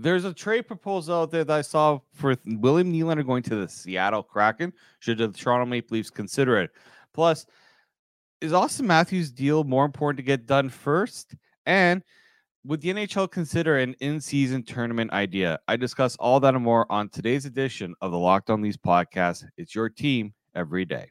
There's a trade proposal out there that I saw for William Nylander going to the Seattle Kraken. Should the Toronto Maple Leafs consider it? Plus, is Auston Matthews' deal more important to get done first? And would the NHL consider an in-season tournament idea? I discuss all that and more on today's edition of the Locked On Leafs podcast. It's your team every day.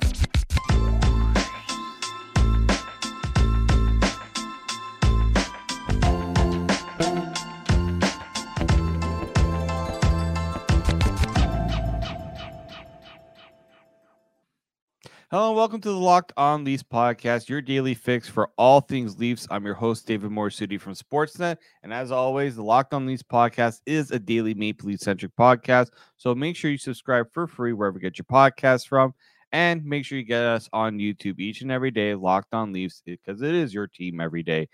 Hello and welcome to the Locked On Leafs podcast, your daily fix for all things Leafs. I'm your host, David Morassutti from Sportsnet. And as always, the Locked On Leafs podcast is a daily Maple Leaf centric podcast. So make sure you subscribe for free wherever you get your podcasts from. And make sure you get us on YouTube each and every day, Locked On Leafs, because it is your team every day.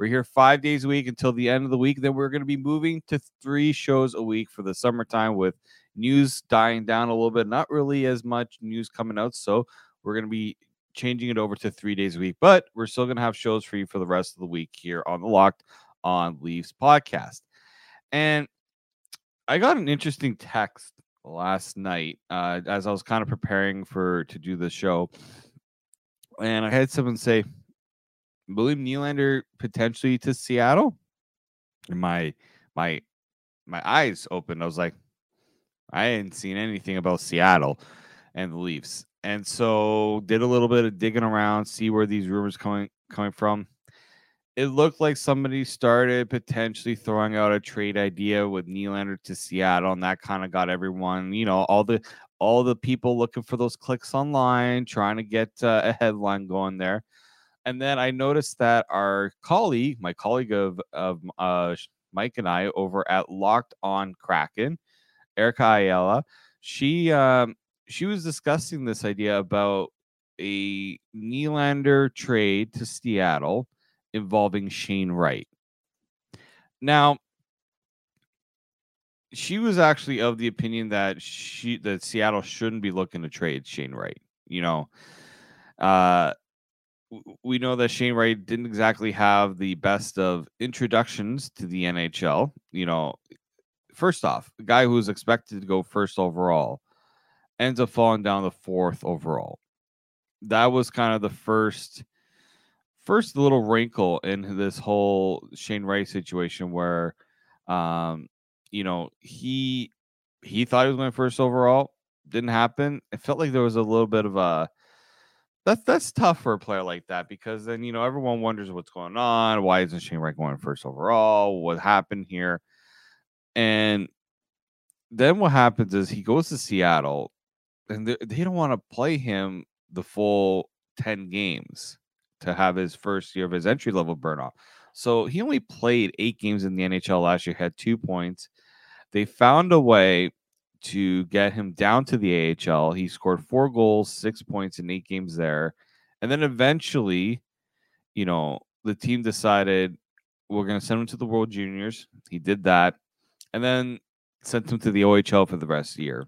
We're here five days a week until the end of the week. Then we're going to be moving to three shows a week for the summertime with news dying down a little bit. Not really as much news coming out. So we're going to be changing it over to three days a week, but we're still going to have shows for you for the rest of the week here on the Locked on Leafs podcast. And I got an interesting text last night uh, as I was kind of preparing for to do the show, and I had someone say, "William Nylander potentially to Seattle." And my my my eyes opened. I was like, I hadn't seen anything about Seattle and the Leafs and so did a little bit of digging around, see where these rumors coming coming from. It looked like somebody started potentially throwing out a trade idea with Nylander to Seattle, and that kind of got everyone, you know, all the all the people looking for those clicks online, trying to get uh, a headline going there. And then I noticed that our colleague, my colleague of of uh, Mike and I over at Locked On Kraken, Erica Ayala, she um, she was discussing this idea about a Nylander trade to Seattle involving Shane Wright. Now, she was actually of the opinion that she that Seattle shouldn't be looking to trade Shane Wright. You know, uh, we know that Shane Wright didn't exactly have the best of introductions to the NHL. You know, first off, a guy who was expected to go first overall ends up falling down the fourth overall. That was kind of the first first little wrinkle in this whole Shane Wright situation where um you know he he thought he was going first overall. Didn't happen. It felt like there was a little bit of a that's that's tough for a player like that because then you know everyone wonders what's going on. Why isn't Shane Wright going first overall? What happened here? And then what happens is he goes to Seattle and they, don't want to play him the full 10 games to have his first year of his entry level burn off. So he only played eight games in the NHL last year, had two points. They found a way to get him down to the AHL. He scored four goals, six points in eight games there. And then eventually, you know, the team decided we're going to send him to the World Juniors. He did that. And then sent him to the OHL for the rest of the year.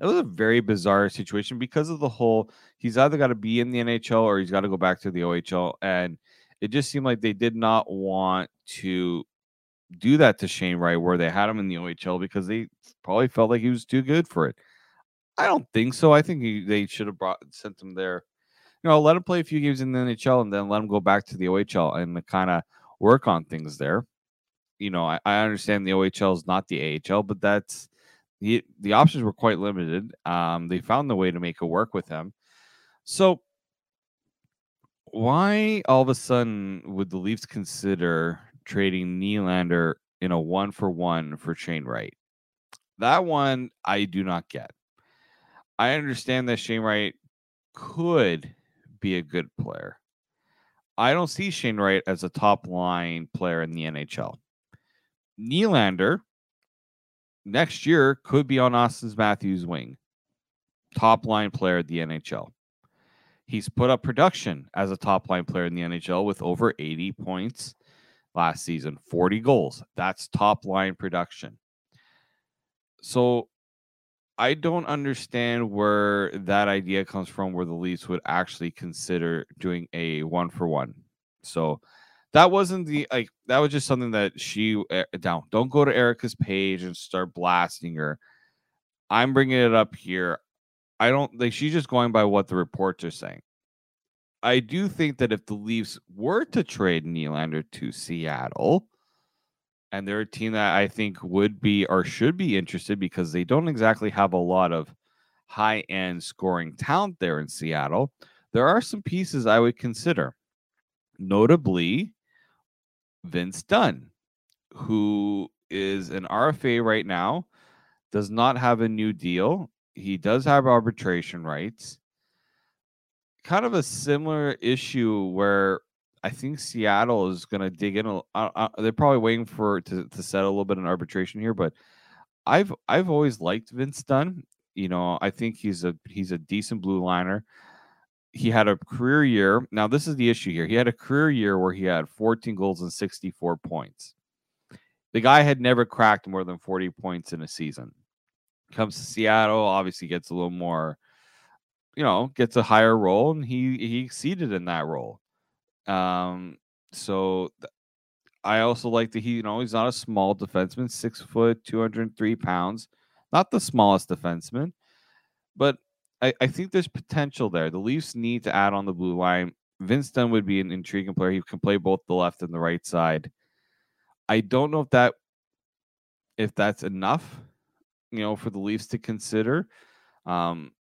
It was a very bizarre situation because of the whole he's either got to be in the NHL or he's got to go back to the OHL. And it just seemed like they did not want to do that to Shane Wright where they had him in the OHL because they probably felt like he was too good for it. I don't think so. I think he, they should have brought sent him there. You know, let him play a few games in the NHL and then let him go back to the OHL and kind of work on things there. You know, I, I understand the OHL is not the AHL, but that's the the options were quite limited. Um, they found the way to make it work with him. So why all of a sudden would the Leafs consider trading Nylander in a one for one for Shane Wright? That one I do not get. I understand that Shane Wright could be a good player. I don't see Shane Wright as a top line player in the NHL. Nylander next year could be on Auston Matthews' wing. Top line player at the NHL. He's put up production as a top line player in the NHL with over 80 points last season, 40 goals. That's top line production. So I don't understand where that idea comes from, where the Leafs would actually consider doing a one for one. So that wasn't the like that was just something that she uh, down. Don't go to Erica's page and start blasting her. I'm bringing it up here. I don't like she's just going by what the reports are saying. I do think that if the Leafs were to trade Nylander to Seattle, and they're a team that I think would be or should be interested because they don't exactly have a lot of high end scoring talent there in Seattle. There are some pieces I would consider, notably Vince Dunn, who is an RFA right now, does not have a new deal. He does have arbitration rights. Kind of a similar issue where I think Seattle is going to dig in. A, uh, uh, they're probably waiting for to, to settle a little bit in arbitration here, but I've I've always liked Vince Dunn. You know, I think he's a he's a decent blue liner. He had a career year. Now, this is the issue here. He had a career year where he had 14 goals and 64 points. The guy had never cracked more than 40 points in a season. Comes to Seattle, obviously gets a little more, you know, gets a higher role, and he he exceeded in that role. Um, so th- I also like that he, you know, he's not a small defenseman, six foot, 203 pounds, not the smallest defenseman, but I, I think there's potential there. The Leafs need to add on the blue line. Vince Dunn would be an intriguing player. He can play both the left and the right side. I don't know if that if that's enough, you know, for the Leafs to consider. Um,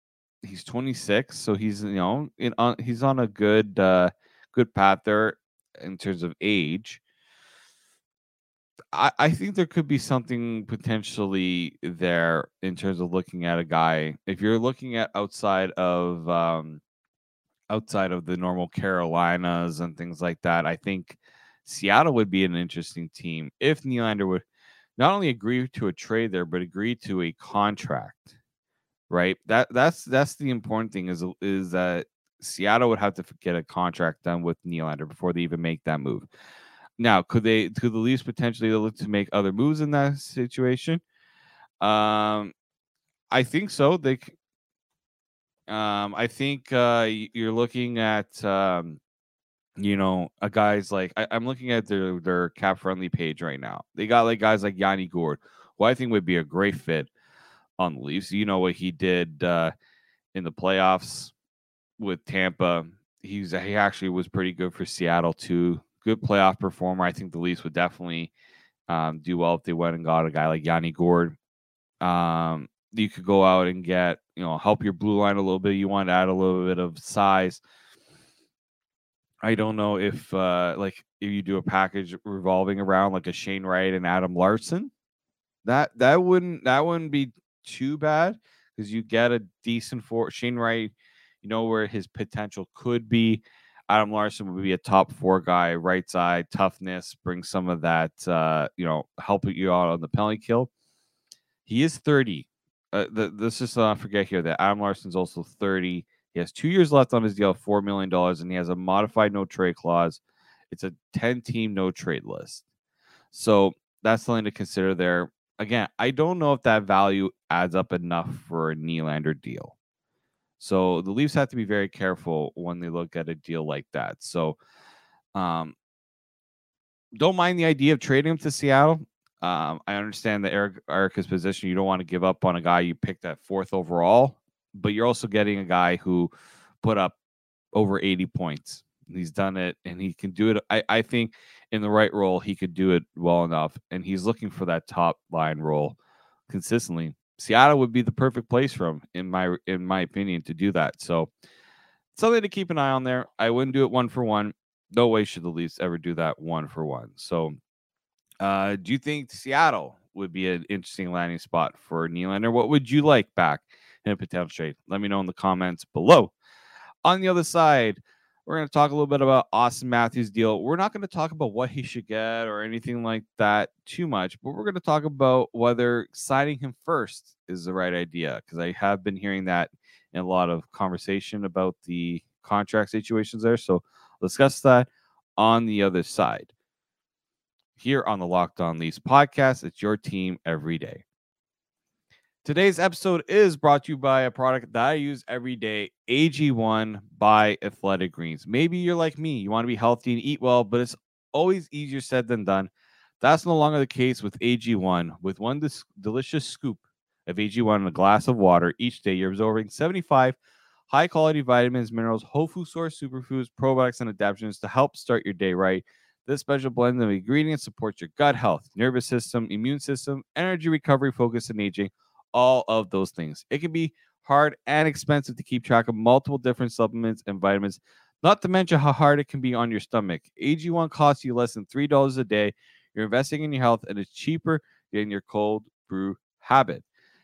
he's 26, so he's you know in on he's on a good uh good path there in terms of age. I, I think there could be something potentially there in terms of looking at a guy. If you're looking at outside of um, outside of the normal Carolinas and things like that, I think Seattle would be an interesting team if Nylander would not only agree to a trade there, but agree to a contract. Right. That that's that's the important thing is is that Seattle would have to get a contract done with Nylander before they even make that move. Now, could they could the Leafs potentially look to make other moves in that situation? Um, I think so. They, um, I think uh, you're looking at, um, you know, a guys like I, am looking at their their cap friendly page right now. They got like guys like Yanni Gourde, who I think would be a great fit on the Leafs. You know what he did uh, in the playoffs with Tampa. He's he actually was pretty good for Seattle too. Good playoff performer. I think the Leafs would definitely um, do well if they went and got a guy like Yanni Gourde. Um, you could go out and get you know help your blue line a little bit. You want to add a little bit of size. I don't know if uh, like if you do a package revolving around like a Shane Wright and Adam Larsson, that that wouldn't that wouldn't be too bad because you get a decent for Shane Wright you know where his potential could be. Adam Larsson would be a top four guy, right side, toughness, bring some of that, uh, you know, help you out on the penalty kill. He is 30. Uh, the, let's just not forget here that Adam Larsson's also 30. He has two years left on his deal, $4 million, and he has a modified no trade clause. It's a 10 team no trade list. So that's something to consider there. Again, I don't know if that value adds up enough for a Nylander deal. So the Leafs have to be very careful when they look at a deal like that. So um, don't mind the idea of trading him to Seattle. Um, I understand the Eric Erica's position. You don't want to give up on a guy you picked at fourth overall, but you're also getting a guy who put up over 80 points. He's done it and he can do it. I, I think in the right role, he could do it well enough. And he's looking for that top line role consistently. Seattle would be the perfect place for him, in my in my opinion, to do that. So something to keep an eye on there. I wouldn't do it one for one. No way should the Leafs ever do that one for one. So, uh, do you think Seattle would be an interesting landing spot for Nylander? What would you like back in a potential trade? Let me know in the comments below. On the other side, we're going to talk a little bit about Auston Matthews' deal. We're not going to talk about what he should get or anything like that too much, but we're going to talk about whether signing him first is the right idea because I have been hearing that in a lot of conversation about the contract situations there. So I'll discuss that on the other side. Here on the Locked On Leafs podcast, it's your team every day. Today's episode is brought to you by a product that I use every day, AG1 by Athletic Greens. Maybe you're like me, you want to be healthy and eat well, but it's always easier said than done. That's no longer the case with AG1. With one dis- delicious scoop of AG1 in a glass of water each day, you're absorbing 75 high quality vitamins, minerals, whole food source superfoods, probiotics, and adaptogens to help start your day right. This special blend of ingredients supports your gut health, nervous system, immune system, energy recovery, focus, and aging all of those things. It can be hard and expensive to keep track of multiple different supplements and vitamins, not to mention how hard it can be on your stomach. AG1 costs you less than $3 a day. You're investing in your health and it's cheaper than your cold brew habit.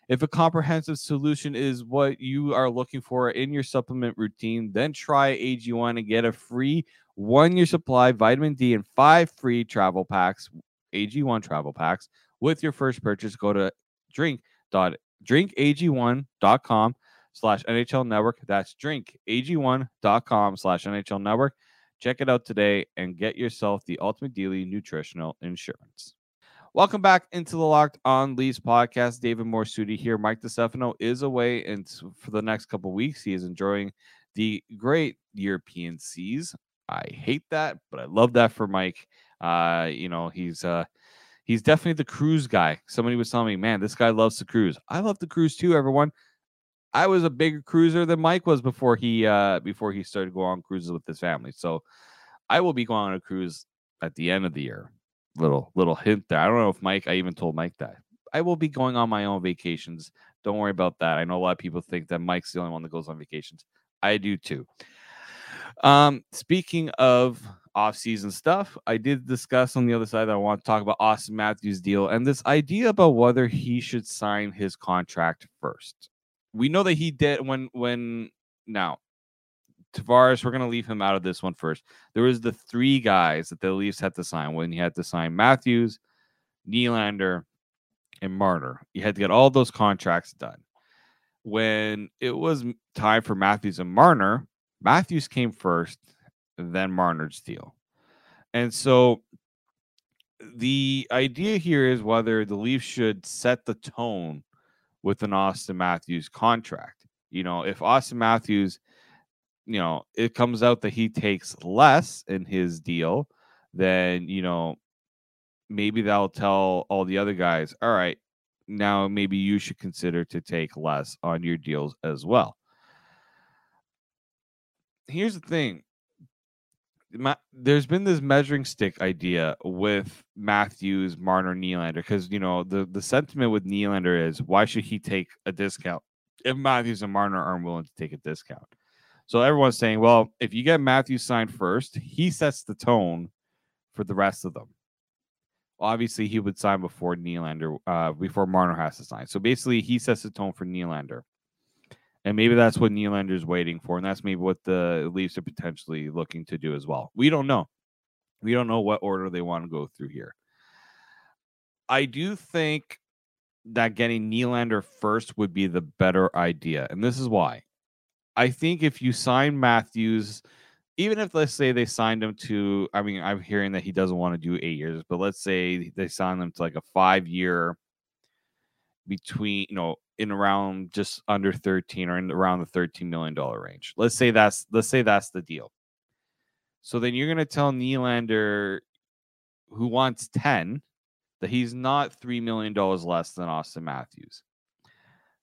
If a comprehensive solution is what you are looking for in your supplement routine, then try AG1 and get a free one year supply vitamin D and five free travel packs, AG1 travel packs with your first purchase. Go to drink drinkag1.com slash NHL network. That's drinkag1.com slash NHL network. Check it out today and get yourself the ultimate daily nutritional insurance. Welcome back into the Locked On Leafs podcast. David Morassutti here. Mike DeStefano is away, and for the next couple weeks, he is enjoying the great European seas. I hate that, but I love that for Mike. Uh, you know, he's uh he's definitely the cruise guy. Somebody was telling me, man, this guy loves to cruise. I love to cruise too, everyone. I was a bigger cruiser than Mike was before he uh before he started going on cruises with his family. So I will be going on a cruise at the end of the year. Little little hint there. I don't know if Mike, I even told Mike that. I will be going on my own vacations. Don't worry about that. I know a lot of people think that Mike's the only one that goes on vacations. I do too. Um, speaking of off-season stuff, I did discuss on the other side that I want to talk about Auston Matthews' deal and this idea about whether he should sign his contract first. We know that he did when when now Tavares, we're going to leave him out of this one first. There was the three guys that the Leafs had to sign when he had to sign Matthews, Nylander, and Marner. You had to get all those contracts done. When it was time for Matthews and Marner, Matthews came first, then Marner's deal. And so the idea here is whether the Leafs should set the tone with an Auston Matthews contract. You know, if Auston Matthews, you know, it comes out that he takes less in his deal, then, you know, maybe that'll tell all the other guys, all right, now maybe you should consider to take less on your deals as well here's the thing. There's been this measuring stick idea with Matthews, Marner, Nylander, because you know the the sentiment with Nylander is why should he take a discount if Matthews and Marner aren't willing to take a discount? So everyone's saying, well, if you get Matthews signed first, he sets the tone for the rest of them. Obviously, he would sign before Nylander, uh, before Marner has to sign. So basically, he sets the tone for Nylander. And maybe that's what Nylander's waiting for, and that's maybe what the Leafs are potentially looking to do as well. We don't know. We don't know what order they want to go through here. I do think that getting Nylander first would be the better idea, and this is why. I think if you sign Matthews, even if let's say they signed him to, I mean, I'm hearing that he doesn't want to do eight years, but let's say they signed him to like a five year between, you know, in around just under 13 or in around the 13 million dollar range. Let's say that's let's say that's the deal. So then you're going to tell Nylander who wants 10 that he's not 3 million dollars less than Austin Matthews.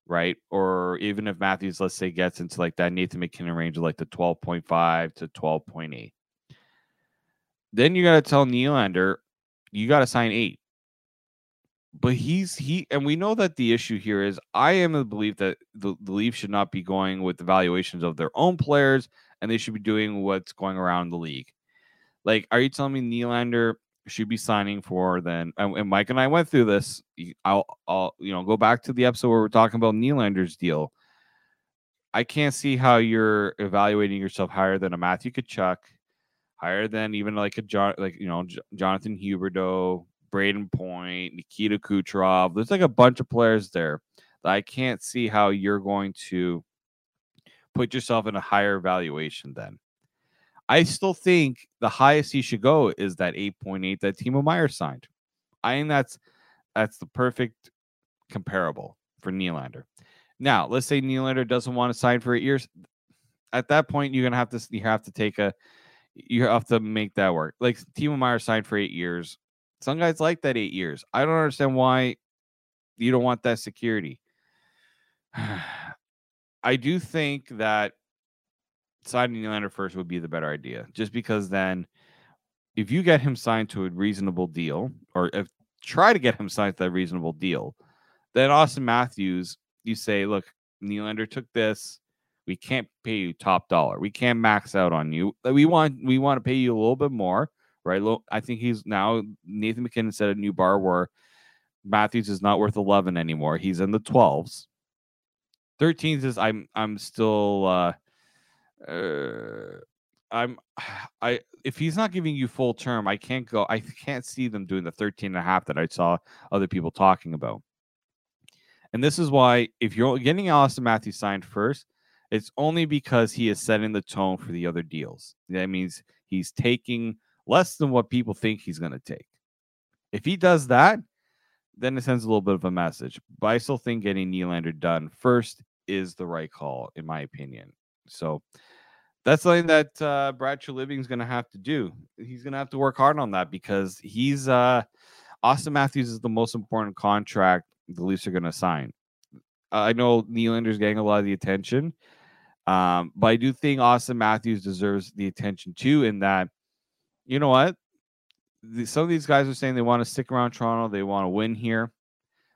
Right? Or even if Matthews let's say gets into like that Nathan MacKinnon range of like the 12.5 to 12.8. Then you got to tell Nylander you got to sign 8 but he's he and we know that the issue here is I am the belief that the, the Leafs should not be going with the valuations of their own players and they should be doing what's going around the league. Like, are you telling me Nylander should be signing for then? And, and Mike and I went through this. I'll, I'll, you know, go back to the episode where we're talking about Nylander's deal. I can't see how you're evaluating yourself higher than a Matthew Tkachuk, higher than even like a John, like you know, Jonathan Huberdeau, Brayden Point, Nikita Kucherov. There's like a bunch of players there that I can't see how you're going to put yourself in a higher valuation then. I still think the highest he should go is that 8.8 that Timo Meier signed. I think that's that's the perfect comparable for Nylander. Now, let's say Nylander doesn't want to sign for eight years. At that point, you're gonna have to you have to take a you have to make that work. Like Timo Meier signed for eight years. Some guys like that eight years. I don't understand why you don't want that security. I do think that signing Nylander first would be the better idea, just because then if you get him signed to a reasonable deal, or if try to get him signed to a reasonable deal, then Auston Matthews, you say, look, Nylander took this. We can't pay you top dollar. We can't max out on you. We want we want to pay you a little bit more, right? I think he's now Nathan MacKinnon set a new bar where Matthews is not worth 11 anymore. He's in the 12s. 13th is I'm I'm still uh uh I'm I if he's not giving you full term, I can't go I can't see them doing the 13 and a half that I saw other people talking about. And this is why if you're getting Auston Matthews signed first, it's only because he is setting the tone for the other deals. That means he's taking less than what people think he's going to take. If he does that, then it sends a little bit of a message. But I still think getting Nylander done first is the right call, in my opinion. So that's something that uh, Brad Treliving is going to have to do. He's going to have to work hard on that because he's uh, Auston Matthews is the most important contract the Leafs are going to sign. I know Nylander's getting a lot of the attention, um, but I do think Auston Matthews deserves the attention too. In that, you know what, some of these guys are saying they want to stick around Toronto, they want to win here.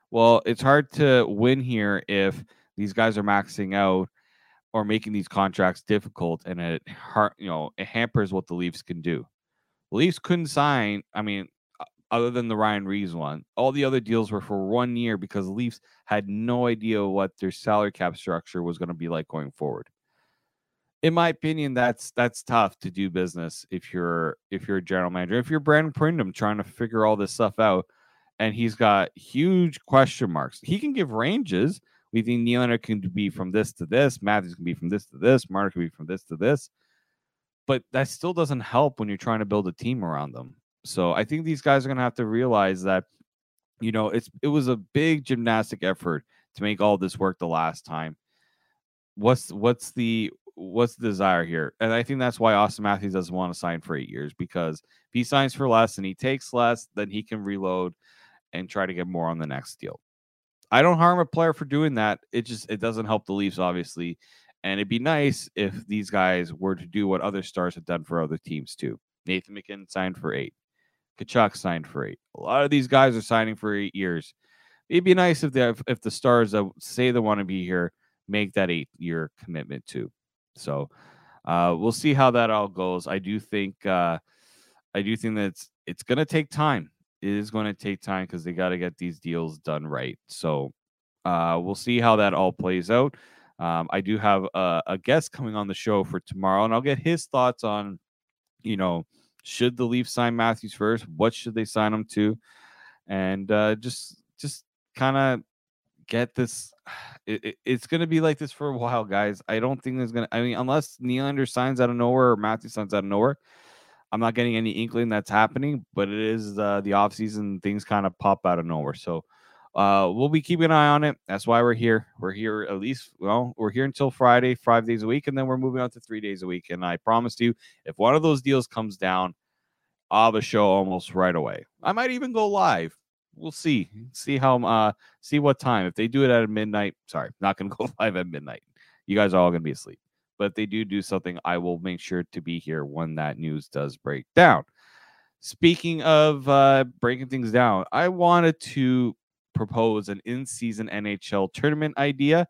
Well, it's hard to win here if these guys are maxing out or making these contracts difficult, and it you know it hampers what the Leafs can do. The Leafs couldn't sign. I mean, other than the Ryan Reaves one. All the other deals were for one year because the Leafs had no idea what their salary cap structure was going to be like going forward. In my opinion, that's that's tough to do business if you're if you're a general manager. If you're Brandon Pridham trying to figure all this stuff out, and he's got huge question marks. He can give ranges. We think Nylander can be from this to this, Matthews can be from this to this, Marner can be from this to this. But that still doesn't help when you're trying to build a team around them. So I think these guys are to have to realize that, you know, it's it was a big gymnastic effort to make all this work the last time. What's what's the what's the desire here? And I think that's why Auston Matthews doesn't want to sign for eight years because if he signs for less and he takes less, then he can reload and try to get more on the next deal. I don't harm a player for doing that. It just it doesn't help the Leafs, obviously. And it'd be nice if these guys were to do what other stars have done for other teams too. Nathan MacKinnon signed for eight. Tkachuk signed for eight. A lot of these guys are signing for eight years. It'd be nice if the if the stars that say they want to be here make that eight year commitment too. So uh, we'll see how that all goes. I do think uh, I do think that it's it's going to take time. It is going to take time because they got to get these deals done right. So uh, we'll see how that all plays out. Um, I do have a, a guest coming on the show for tomorrow, and I'll get his thoughts on, you know, should the Leafs sign Matthews first? What should they sign him to? And uh, just just kind of get this. It, it, it's going to be like this for a while, guys. I don't think there's going to. I mean, unless Nylander signs out of nowhere or Matthew signs out of nowhere, I'm not getting any inkling that's happening. But it is uh, the off season; things kind of pop out of nowhere. So uh, we'll be keeping an eye on it. That's why we're here. We're here at least, well, we're here until Friday, five days a week, and then we're moving on to three days a week. And I promise you, if one of those deals comes down, I'll have a show almost right away. I might even go live. We'll see. See how uh see what time. If they do it at midnight, sorry, not gonna go live at midnight. You guys are all gonna be asleep. But if they do do something, I will make sure to be here when that news does break down. Speaking of uh, breaking things down, I wanted to propose an in-season NHL tournament idea.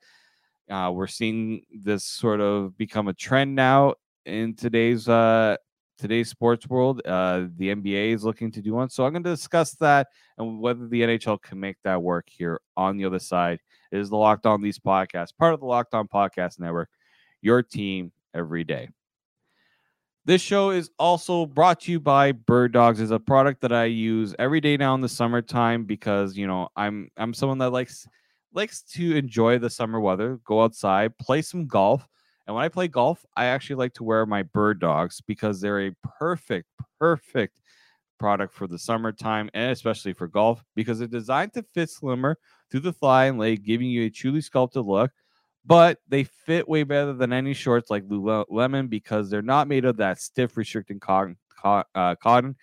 Uh, we're seeing this sort of become a trend now in today's uh, today's sports world. Uh, the NBA is looking to do one, so I'm going to discuss that and whether the NHL can make that work here on the other side. It is the Locked On Leafs podcast, part of the Locked On Podcast Network. Your team every day. This show is also brought to you by Bird Dogs. Is a product that I use every day now in the summertime because you know I'm I'm someone that likes likes to enjoy the summer weather, go outside, play some golf. And when I play golf, I actually like to wear my Bird Dogs because they're a perfect, perfect product for the summertime and especially for golf because they're designed to fit slimmer. through the thigh and leg, giving you a truly sculpted look. But they fit way better than any shorts like Lululemon because they're not made of that stiff, restricting cotton. Uh, cotton.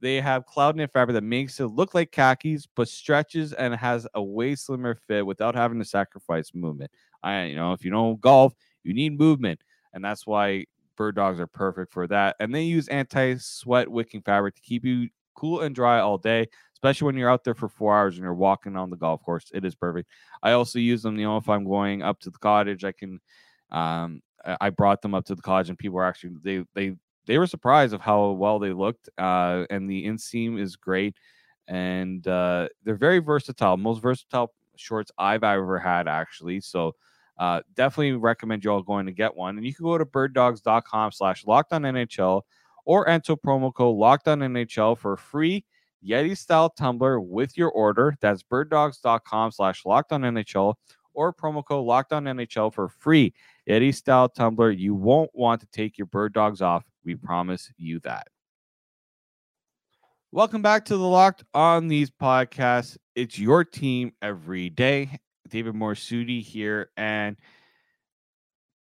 They have cloud knit fabric that makes it look like khakis, but stretches and has a way slimmer fit without having to sacrifice movement. I, you know, if you don't golf, you need movement, and that's why bird dogs are perfect for that. And they use anti-sweat wicking fabric to keep you cool and dry all day, especially when you're out there for four hours and you're walking on the golf course. It is perfect. I also use them, you know, if I'm going up to the cottage, I can. Um, I brought them up to the cottage, and people were actually they they they were surprised of how well they looked. Uh, and the inseam is great, and uh, they're very versatile. Most versatile shorts I've ever had, actually. So. Uh, definitely recommend you all going to get one. And you can go to birddogs.com slash NHL or enter promo code locked on NHL for free Yeti style tumbler with your order. That's birddogs.com slash NHL or promo code locked on NHL for free Yeti style tumbler. You won't want to take your bird dogs off. We promise you that. Welcome back to the Locked on These podcasts. It's your team every day. David Morassutti here. And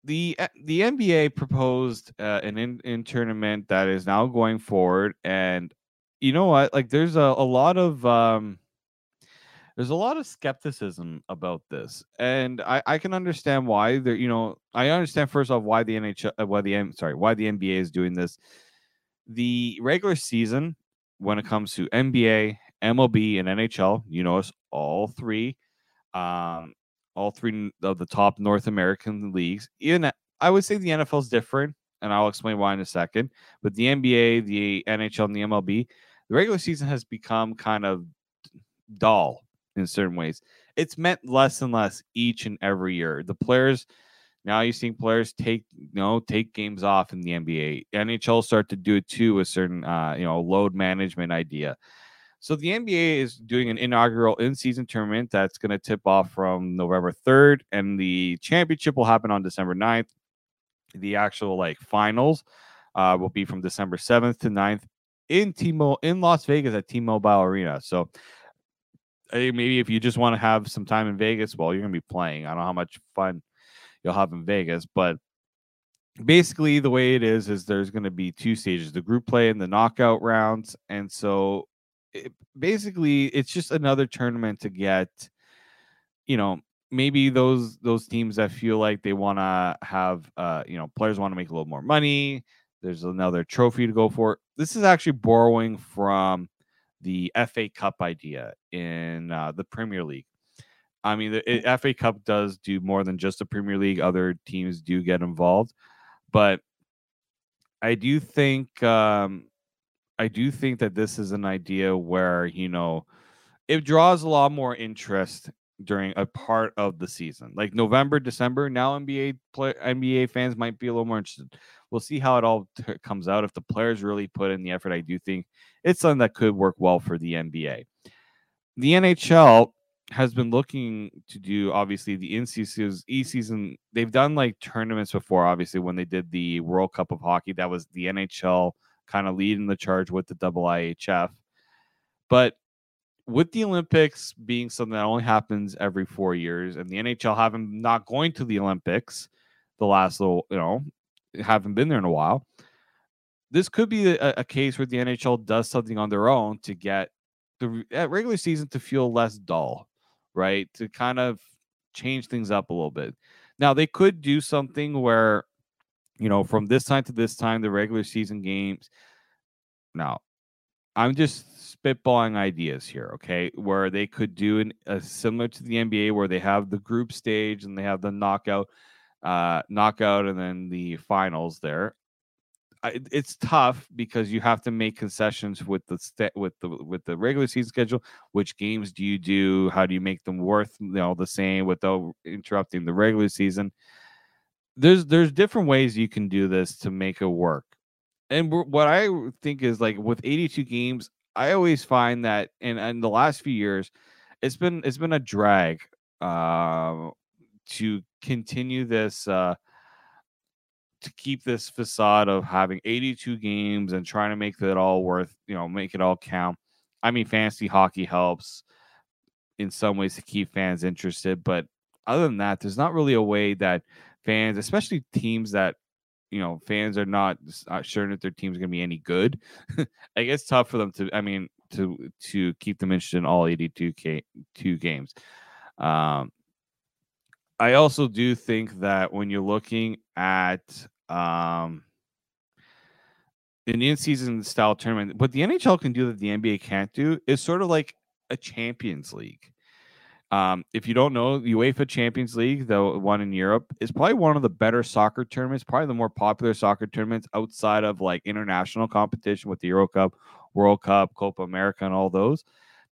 the uh, the NBA proposed uh, an in, in tournament that is now going forward, and you know what? Like, there's a, a lot of um, there's a lot of skepticism about this, and I, I can understand why. There, you know, I understand first off why the NHL, uh, why the sorry, why the NBA is doing this. The regular season, when it comes to NBA, MLB, and NHL, you know, all three. Um, all three of the top North American leagues. Even I would say the NFL is different, and I'll explain why in a second. But the NBA, the NHL, and the MLB, the regular season has become kind of dull in certain ways. It's meant less and less each and every year. The players now you're seeing players take you know take games off in the NBA. NHL start to do it too, with certain uh, you know load management idea. So the NBA is doing an inaugural in-season tournament that's going to tip off from November 3rd, and the championship will happen on December 9th. The actual like finals uh, will be from December 7th to 9th in T-Mobile in Las Vegas at T-Mobile Arena. So maybe if you just want to have some time in Vegas, well, you're going to be playing. I don't know how much fun you'll have in Vegas, but basically the way it is is there's going to be two stages: the group play and the knockout rounds, and so it, basically it's just another tournament to get you know maybe those those teams that feel like they want to have uh you know players want to make a little more money there's another trophy to go for. This is actually borrowing from the FA Cup idea in uh, the Premier League. I mean the it, FA Cup does do more than just the Premier League other teams do get involved but I do think um I do think that this is an idea where, you know, it draws a lot more interest during a part of the season. Like November, December, now NBA play NBA fans might be a little more interested. We'll see how it all t- comes out. If the players really put in the effort, I do think it's something that could work well for the NBA. The NHL has been looking to do obviously the in e season. They've done like tournaments before, obviously, when they did the World Cup of Hockey. That was the NHL kind of leading the charge with the double IHF. But with the Olympics being something that only happens every four years, and the NHL having not going to the Olympics the last little, you know, haven't been there in a while. This could be a, a case where the NHL does something on their own to get the regular season to feel less dull, right? To kind of change things up a little bit. Now they could do something where you know, from this time to this time, the regular season games. Now, I'm just spitballing ideas here, okay? Where they could do an, a similar to the NBA, where they have the group stage and they have the knockout, uh, knockout, and then the finals. There, I, it's tough because you have to make concessions with the st- with the with the regular season schedule. Which games do you do? How do you make them worth you know the same without interrupting the regular season? There's there's different ways you can do this to make it work. And what I think is like with 82 games, I always find that in, in the last few years, it's been it's been a drag uh, to continue this uh, to keep this facade of having 82 games and trying to make it all worth you know make it all count. I mean, fantasy hockey helps. in some ways to keep fans interested. But other than that, there's not really a way that fans, especially teams that you know fans are not sure that their team's going to be any good. I guess tough for them to. I mean, to to keep them interested in all 82 k two games. Um, I also do think that when you're looking at um, an in-season style tournament, what the NHL can do that the NBA can't do is sort of like a Champions League. Um, if you don't know, UEFA Champions League, the one in Europe, is probably one of the better soccer tournaments, probably the more popular soccer tournaments outside of like international competition with the Euro Cup, World Cup, Copa America, and all those,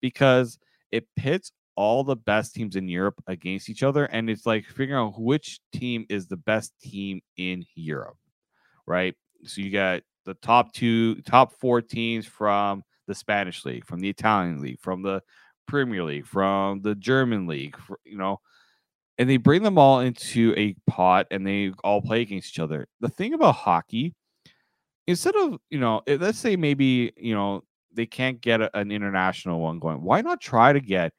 because it pits all the best teams in Europe against each other. And it's like figuring out which team is the best team in Europe, right? So you got the top two, top four teams from the Spanish league, from the Italian league, from the Premier League, from the German league, you know, and they bring them all into a pot and they all play against each other. The thing about hockey, instead of, you know, eh, let's say maybe, you know, they can't get a, an international one going, why not try to get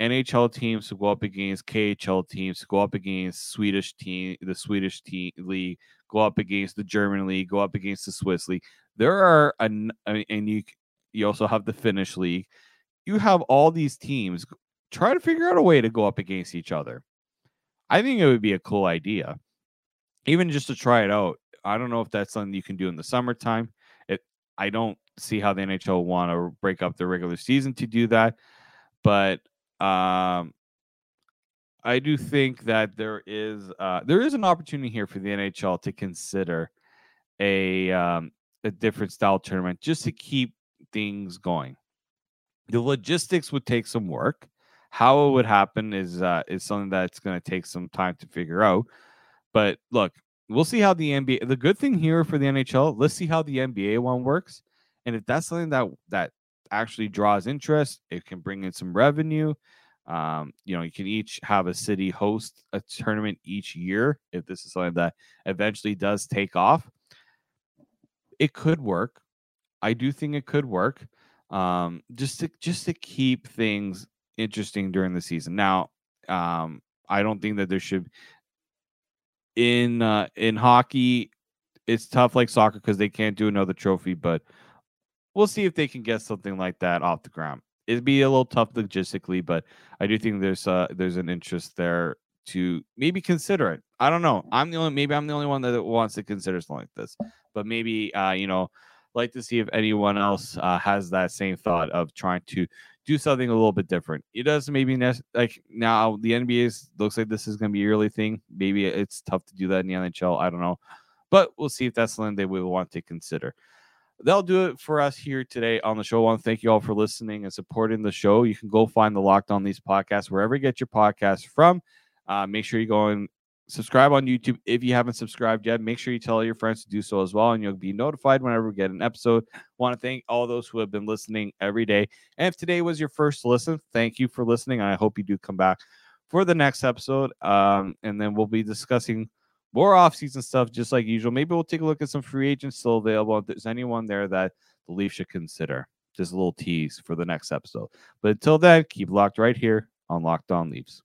NHL teams to go up against KHL teams, to go up against Swedish team, the Swedish team league, go up against the German league, go up against the Swiss league. There are an, and you you also have the Finnish league you have all these teams try to figure out a way to go up against each other. I think it would be a cool idea, even just to try it out. I don't know if that's something you can do in the summertime. It, I don't see how the NHL want to break up the regular season to do that, but um, I do think that there is uh, there is an opportunity here for the NHL to consider a um, a different style tournament just to keep things going. The logistics would take some work. How it would happen is uh, is something that's going to take some time to figure out. But look, we'll see how the NBA. The good thing here for the NHL, let's see how the NBA one works, and if that's something that that actually draws interest, it can bring in some revenue. Um, you know, you can each have a city host a tournament each year if this is something that eventually does take off. It could work. I do think it could work um, just to just to keep things interesting during the season. Now, um, I don't think that there should in uh, in hockey. It's tough like soccer because they can't do another trophy, but we'll see if they can get something like that off the ground. It'd be a little tough logistically, but I do think there's uh there's an interest there to maybe consider it. I don't know. I'm the only maybe I'm the only one that wants to consider something like this, but maybe uh you know like to see if anyone else uh, has that same thought of trying to do something a little bit different. It does maybe ne- like now the NBA looks like this is going to be a yearly thing. Maybe it's tough to do that in the NHL. I don't know, but we'll see if that's something they will want to consider. That'll do it for us here today on the show. I want to thank you all for listening and supporting the show. You can go find the Locked On These podcasts wherever you get your podcasts from. Uh, make sure you go and subscribe on YouTube if you haven't subscribed yet. Make sure you tell your friends to do so as well, and you'll be notified whenever we get an episode. Want to thank all those who have been listening every day. And if today was your first listen, thank you for listening. I hope you do come back for the next episode. Um, and then we'll be discussing more off-season stuff, just like usual. Maybe we'll take a look at some free agents still available. If there's anyone there that the Leafs should consider, just a little tease for the next episode. But until then, keep locked right here on Locked On Leafs.